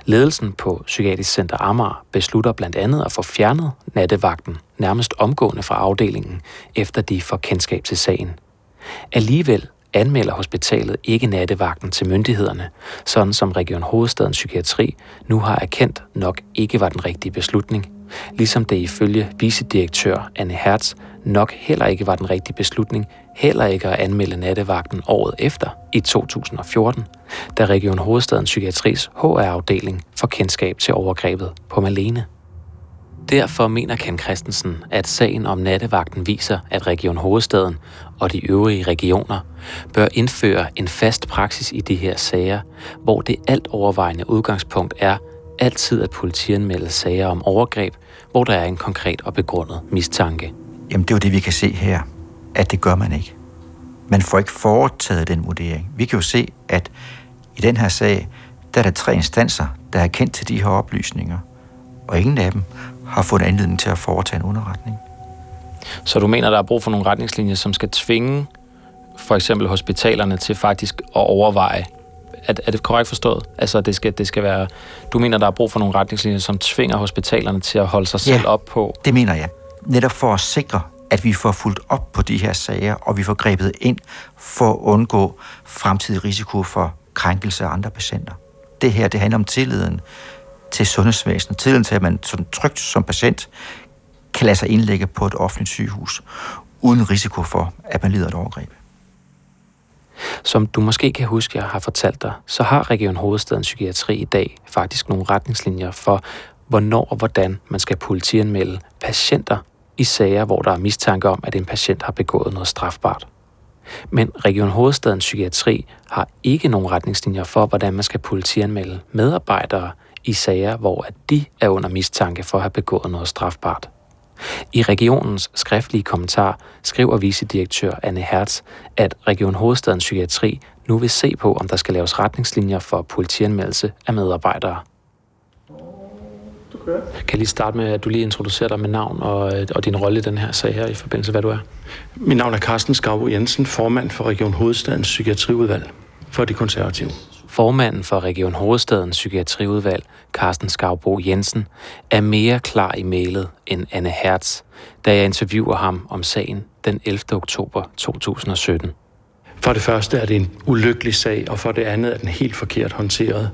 Ledelsen på Psykiatrisk Center Amager beslutter blandt andet at få fjernet nattevagten nærmest omgående fra afdelingen, efter de får kendskab til sagen. Alligevel anmelder hospitalet ikke nattevagten til myndighederne, sådan som Region Hovedstadens Psykiatri nu har erkendt nok ikke var den rigtige beslutning, ligesom det ifølge vicedirektør Anne Hertz nok heller ikke var den rigtige beslutning, heller ikke at anmelde nattevagten året efter, i 2014, da Region Hovedstadens Psykiatris HR-afdeling får kendskab til overgrebet på Malene. Derfor mener Ken Christensen, at sagen om nattevagten viser, at Region Hovedstaden og de øvrige regioner bør indføre en fast praksis i de her sager, hvor det alt overvejende udgangspunkt er altid at politianmelde sager om overgreb, hvor der er en konkret og begrundet mistanke. Jamen det er jo det, vi kan se her, at det gør man ikke. Man får ikke foretaget den vurdering. Vi kan jo se, at i den her sag, der er der tre instanser, der er kendt til de her oplysninger, og ingen af dem har fået anledning til at foretage en underretning. Så du mener, der er brug for nogle retningslinjer, som skal tvinge for eksempel hospitalerne til faktisk at overveje, er, er det korrekt forstået? Altså, det skal, det skal være... Du mener, der er brug for nogle retningslinjer, som tvinger hospitalerne til at holde sig selv Ja. op på... Det mener jeg. Netop for at sikre, at vi får fulgt op på de her sager, og vi får grebet ind for at undgå fremtidig risiko for krænkelse af andre patienter. Det her, det handler om tilliden til sundhedsvæsenet. Tilliden til, at man sådan trygt som patient kan lade sig indlægge på et offentligt sygehus, uden risiko for, at man lider et overgreb. Som du måske kan huske, jeg har fortalt dig, så har Region Hovedstadens Psykiatri i dag faktisk nogle retningslinjer for, hvornår og hvordan man skal politianmelde patienter i sager, hvor der er mistanke om, at en patient har begået noget strafbart. Men Region Hovedstadens Psykiatri har ikke nogen retningslinjer for, hvordan man skal politianmelde medarbejdere i sager, hvor at de er under mistanke for at have begået noget strafbart. I regionens skriftlige kommentar skriver vicedirektør Anne Hertz, at Region Hovedstadens Psykiatri nu vil se på, om der skal laves retningslinjer for politianmeldelse af medarbejdere. Jeg kan lige starte med, at du lige introducerer dig med navn og, øh, og din rolle i den her sag her, i forbindelse med, hvad du er. Mit navn er Carsten Skavbo Jensen, formand for Region Hovedstadens Psykiatriudvalg for de konservative. Formanden for Region Hovedstadens Psykiatriudvalg, Carsten Skavbo Jensen, er mere klar i mailet end Anne Hertz, da jeg interviewer ham om sagen den 11. oktober 2017. For det første er det en ulykkelig sag, og for det andet er den helt forkert håndteret.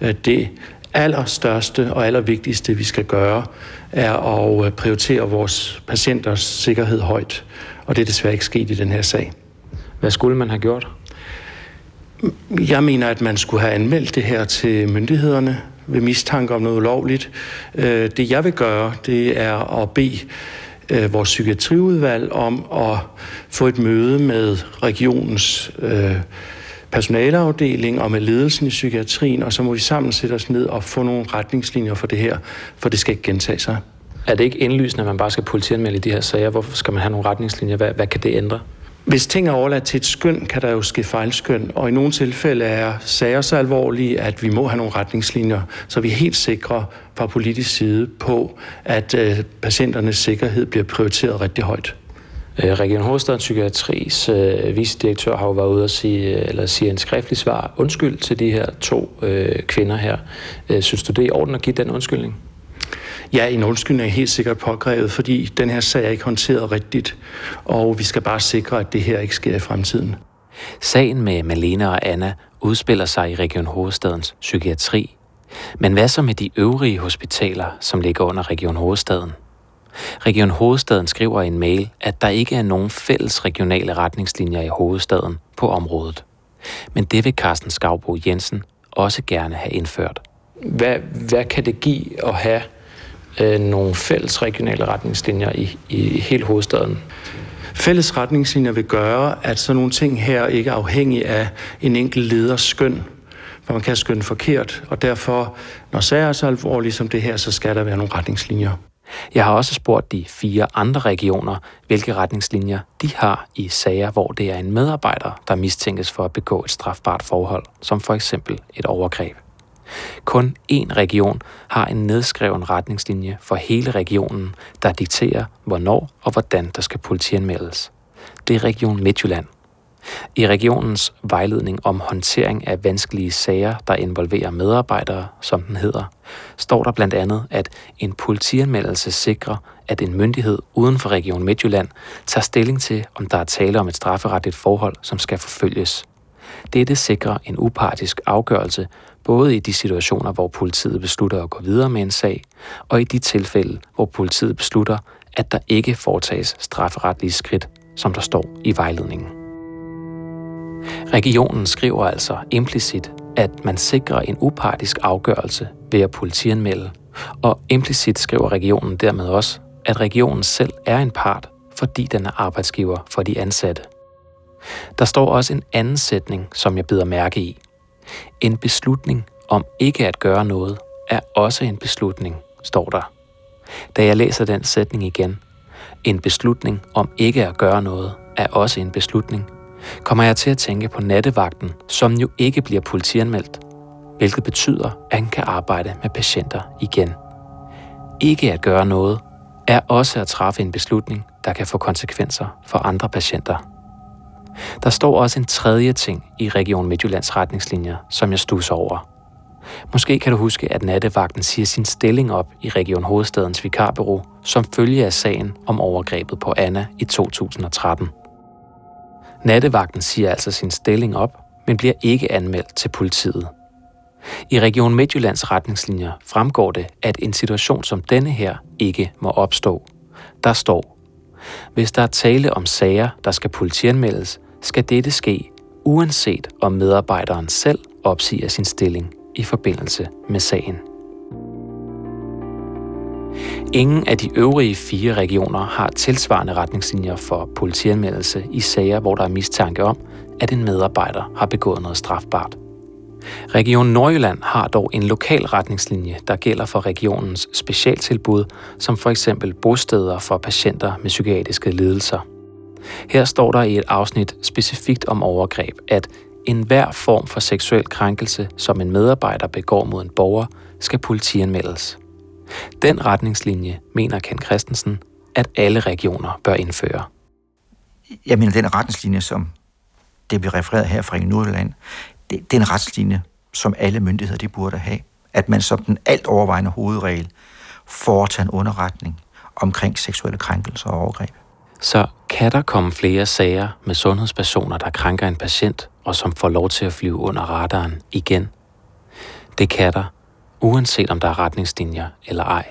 Øh, Det allerstørste og allervigtigste, vi skal gøre, er at øh, prioritere vores patienters sikkerhed højt. Og det er desværre ikke sket i den her sag. Hvad skulle man have gjort? Jeg mener, at man skulle have anmeldt det her til myndighederne ved mistanke om noget ulovligt. Øh, det jeg vil gøre, det er at bede øh, vores psykiatriudvalg om at få et møde med regionens øh, personaleafdeling og med ledelsen i psykiatrien, og så må vi sammen sætte os ned og få nogle retningslinjer for det her, for det skal ikke gentage sig. Er det ikke indlysende, at man bare skal politianmelde de her sager? Hvorfor skal man have nogle retningslinjer? Hvad, hvad kan det ændre? Hvis ting er overladt til et skøn, kan der jo ske fejlskøn, og i nogle tilfælde er sager så alvorlige, at vi må have nogle retningslinjer, så vi er helt sikre fra politisk side på, at øh, patienternes sikkerhed bliver prioriteret rigtig højt. Øh, Region Hovedstaden Psykiatris øh, vicedirektør har jo været ude og sige, øh, eller sige en skriftlig svar undskyld til de her to øh, kvinder her. Øh, synes du, det er i orden at give den undskyldning? Ja, en undskyldning er helt sikkert påkrævet, fordi den her sag er ikke håndteret rigtigt, og vi skal bare sikre, at det her ikke sker i fremtiden. Sagen med Malene og Anna udspiller sig i Region Hovedstadens psykiatri. Men hvad så med de øvrige hospitaler, som ligger under Region Hovedstaden? Region Hovedstaden skriver i en mail, at der ikke er nogen fælles regionale retningslinjer i hovedstaden på området. Men det vil Carsten Skavbo Jensen også gerne have indført. Hvad, hvad kan det give at have øh, nogle fælles regionale retningslinjer i, i hele hovedstaden? Fælles retningslinjer vil gøre, at sådan nogle ting her ikke er afhængige af en enkelt leders skøn, for man kan skønne forkert, og derfor, når sager er så alvorlige som det her, så skal der være nogle retningslinjer. Jeg har også spurgt de fire andre regioner, hvilke retningslinjer de har i sager, hvor det er en medarbejder, der mistænkes for at begå et strafbart forhold, som for eksempel et overgreb. Kun én region har en nedskreven retningslinje for hele regionen, der dikterer, hvornår og hvordan der skal politianmeldes. Det er Region Midtjylland. I regionens vejledning om håndtering af vanskelige sager, der involverer medarbejdere, som den hedder, står der blandt andet, at en politianmeldelse sikrer, at en myndighed uden for Region Midtjylland tager stilling til, om der er tale om et strafferetligt forhold, som skal forfølges. Dette sikrer en upartisk afgørelse, både i de situationer, hvor politiet beslutter at gå videre med en sag, og i de tilfælde, hvor politiet beslutter, at der ikke foretages strafferetlige skridt, som der står i vejledningen. Regionen skriver altså implicit, at man sikrer en upartisk afgørelse ved at politianmelde, og implicit skriver regionen dermed også, at regionen selv er en part, fordi den er arbejdsgiver for de ansatte. Der står også en anden sætning, som jeg bider mærke i. En beslutning om ikke at gøre noget er også en beslutning, står der. Da jeg læser den sætning igen, en beslutning om ikke at gøre noget er også en beslutning, kommer jeg til at tænke på nattevagten, som jo ikke bliver politianmeldt, hvilket betyder, at han kan arbejde med patienter igen. Ikke at gøre noget er også at træffe en beslutning, der kan få konsekvenser for andre patienter. Der står også en tredje ting i Region Midtjyllands retningslinjer, som jeg stusser over. Måske kan du huske, at nattevagten siger sin stilling op i Region Hovedstadens Vikarbureau som følge af sagen om overgrebet på Anna i 2013. Nattevagten siger altså sin stilling op, men bliver ikke anmeldt til politiet. I Region Midtjyllands retningslinjer fremgår det, at en situation som denne her ikke må opstå. Der står, hvis der er tale om sager, der skal politianmeldes, skal dette ske, uanset om medarbejderen selv opsiger sin stilling i forbindelse med sagen. Ingen af de øvrige fire regioner har tilsvarende retningslinjer for politianmeldelse i sager, hvor der er mistanke om, at en medarbejder har begået noget strafbart. Region Nordjylland har dog en lokal retningslinje, der gælder for regionens specialtilbud, som for eksempel bosteder for patienter med psykiatriske lidelser. Her står der i et afsnit specifikt om overgreb, at enhver form for seksuel krænkelse, som en medarbejder begår mod en borger, skal politianmeldes. Den retningslinje mener Ken Christensen, at alle regioner bør indføre. Jeg mener, den retningslinje, som det bliver refereret her fra Nordjylland, det, det er en retslinje, som alle myndigheder de burde have. At man som den alt overvejende hovedregel foretager en underretning omkring seksuelle krænkelser og overgreb. Så kan der komme flere sager med sundhedspersoner, der krænker en patient, og som får lov til at flyve under radaren igen? Det kan der, uanset om der er retningslinjer eller ej.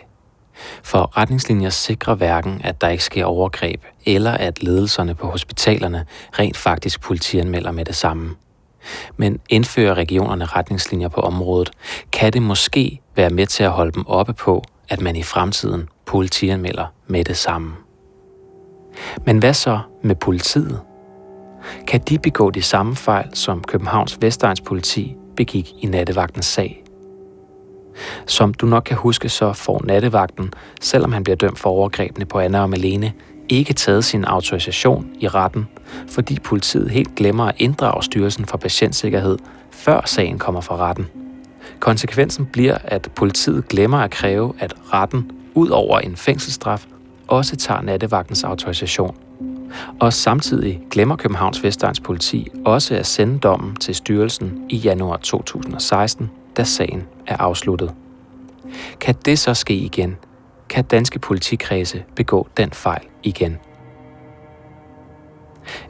For retningslinjer sikrer hverken, at der ikke sker overgreb, eller at ledelserne på hospitalerne rent faktisk politianmelder med det samme. Men indfører regionerne retningslinjer på området, kan det måske være med til at holde dem oppe på, at man i fremtiden politianmelder med det samme. Men hvad så med politiet? Kan de begå de samme fejl, som Københavns Vestegns politi begik i nattevagtens sag? Som du nok kan huske, så får nattevagten, selvom han bliver dømt for overgrebene på Anna og Malene, ikke taget sin autorisation i retten, fordi politiet helt glemmer at inddrage Styrelsen for Patientsikkerhed, før sagen kommer fra retten. Konsekvensen bliver, at politiet glemmer at kræve, at retten, ud over en fængselsstraf, også tager nattevagtens autorisation. Og samtidig glemmer Københavns Vestegns politi også at sende dommen til styrelsen i januar 2016, da sagen er afsluttet. Kan det så ske igen? Kan danske politikredse begå den fejl igen?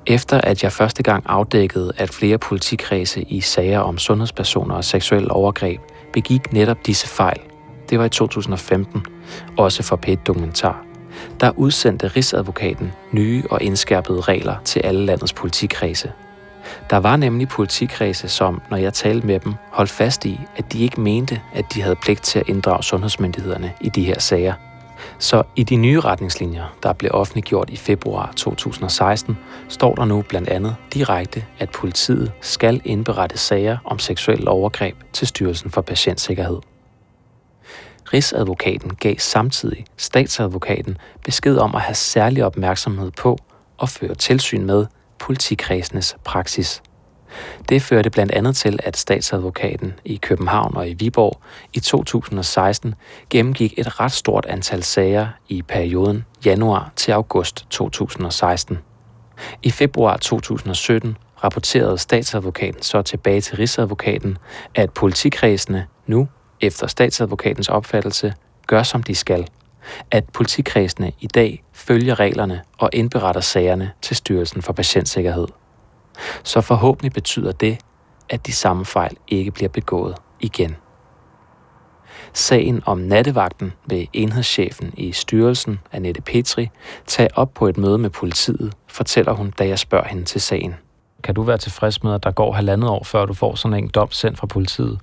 Efter at jeg første gang afdækkede, at flere politikredse i sager om sundhedspersoner og seksuel overgreb begik netop disse fejl, det var i 2015, også for pet dokumentar, der udsendte Rigsadvokaten nye og indskærpede regler til alle landets politikredse. Der var nemlig politikredse, som, når jeg talte med dem, holdt fast i, at de ikke mente, at de havde pligt til at inddrage sundhedsmyndighederne i de her sager. Så i de nye retningslinjer, der blev offentliggjort i februar 2016, står der nu blandt andet direkte, at politiet skal indberette sager om seksuel overgreb til Styrelsen for Patientsikkerhed. Rigsadvokaten gav samtidig statsadvokaten besked om at have særlig opmærksomhed på og føre tilsyn med politikredsenes praksis. Det førte blandt andet til, at statsadvokaten i København og i Viborg i 2016 gennemgik et ret stort antal sager i perioden januar til august 2016. I februar 2017 rapporterede statsadvokaten så tilbage til Rigsadvokaten, at politikredsene nu, efter statsadvokatens opfattelse, gør som de skal. At politikredsene i dag følger reglerne og indberetter sagerne til Styrelsen for Patientsikkerhed. Så forhåbentlig betyder det, at de samme fejl ikke bliver begået igen. Sagen om nattevagten ved enhedschefen i styrelsen, Annette Petri, tage op på et møde med politiet, fortæller hun, da jeg spørger hende til sagen. Kan du være tilfreds med, at der går halvandet år, før du får sådan en dom sendt fra politiet?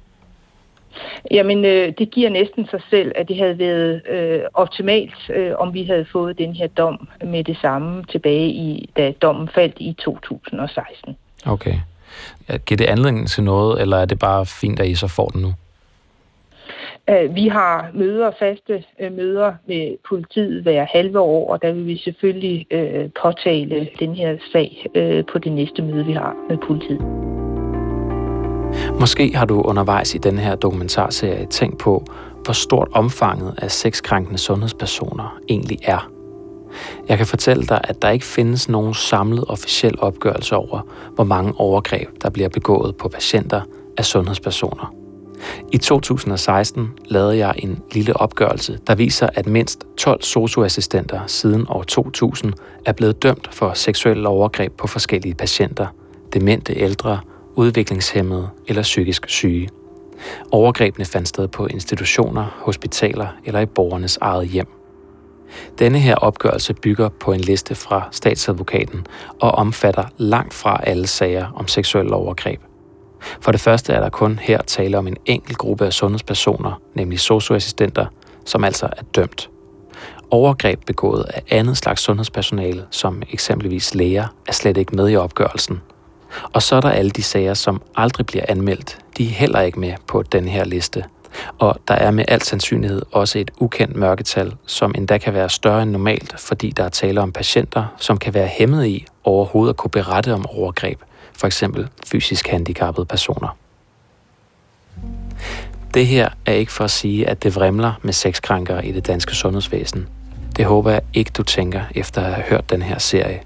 Jamen, øh, det giver næsten sig selv, at det havde været øh, optimalt, øh, om vi havde fået den her dom med det samme tilbage, i, da dommen faldt i 2016. Okay. Giver det anledning til noget, eller er det bare fint, at I så får den nu? Uh, vi har møder, faste uh, møder med politiet hver halve år, og der vil vi selvfølgelig uh, påtale den her sag uh, på det næste møde, vi har med politiet. Måske har du undervejs i den her dokumentarserie tænkt på, hvor stort omfanget af sexkrænkende sundhedspersoner egentlig er. Jeg kan fortælle dig, at der ikke findes nogen samlet officiel opgørelse over, hvor mange overgreb, der bliver begået på patienter af sundhedspersoner. I 2016 lavede jeg en lille opgørelse, der viser, at mindst 12 socioassistenter siden år 2000 er blevet dømt for seksuelle overgreb på forskellige patienter, demente ældre, udviklingshemmede eller psykisk syge. Overgrebene fandt sted på institutioner, hospitaler eller i borgernes eget hjem. Denne her opgørelse bygger på en liste fra statsadvokaten og omfatter langt fra alle sager om seksuelle overgreb. For det første er der kun her tale om en enkelt gruppe af sundhedspersoner, nemlig socioassistenter, som altså er dømt. Overgreb begået af andet slags sundhedspersonale, som eksempelvis læger, er slet ikke med i opgørelsen. Og så er der alle de sager, som aldrig bliver anmeldt. De er heller ikke med på den her liste. Og der er med al sandsynlighed også et ukendt mørketal, som endda kan være større end normalt, fordi der er tale om patienter, som kan være hæmmet i overhovedet at kunne berette om overgreb – for eksempel fysisk handicappede personer. Det her er ikke for at sige, at det vrimler med sexkrænkere i det danske sundhedsvæsen. Det håber jeg ikke, du tænker efter at have hørt den her serie.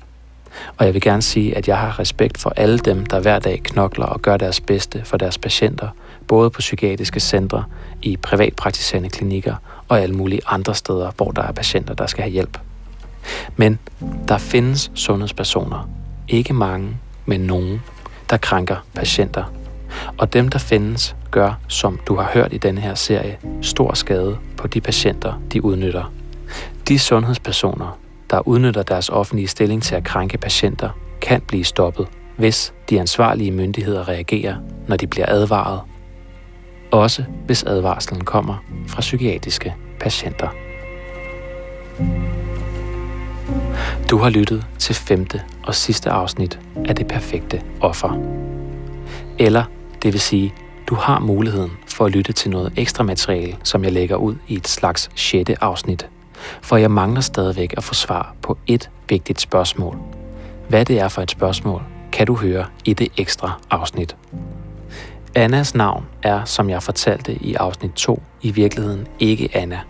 Og jeg vil gerne sige, at jeg har respekt for alle dem, der hver dag knokler og gør deres bedste for deres patienter, både på psykiatriske centre, i privatpraktiserende klinikker og alle mulige andre steder, hvor der er patienter, der skal have hjælp. Men der findes sundhedspersoner, ikke mange, men nogen, der krænker patienter. Og dem, der findes, gør, som du har hørt i denne her serie, stor skade på de patienter, de udnytter. De sundhedspersoner, der udnytter deres offentlige stilling til at krænke patienter, kan blive stoppet, hvis de ansvarlige myndigheder reagerer, når de bliver advaret. Også hvis advarslen kommer fra psykiatriske patienter. Du har lyttet til femte og sidste afsnit af Det Perfekte Offer. Eller, det vil sige, du har muligheden for at lytte til noget ekstra materiale, som jeg lægger ud i et slags sjette afsnit. For jeg mangler stadigvæk at få svar på et vigtigt spørgsmål. Hvad det er for et spørgsmål, kan du høre i det ekstra afsnit. Annas navn er, som jeg fortalte i afsnit 2, i virkeligheden ikke Anna.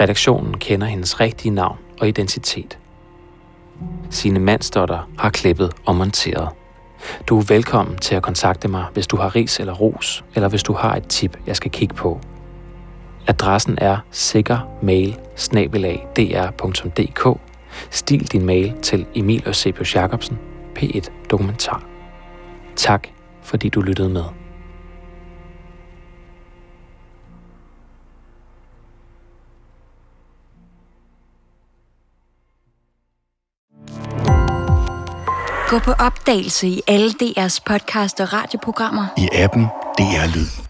Redaktionen kender hendes rigtige navn og identitet. Sine Mandsdotter har klippet og monteret. Du er velkommen til at kontakte mig, hvis du har ris eller ros, eller hvis du har et tip, jeg skal kigge på. Adressen er sikkermail Stil din mail til Emil Eusebius Jacobsen, P1 Dokumentar. Tak, fordi du lyttede med. Gå på opdagelse i alle DR's podcast og radioprogrammer. I appen DR Lyd.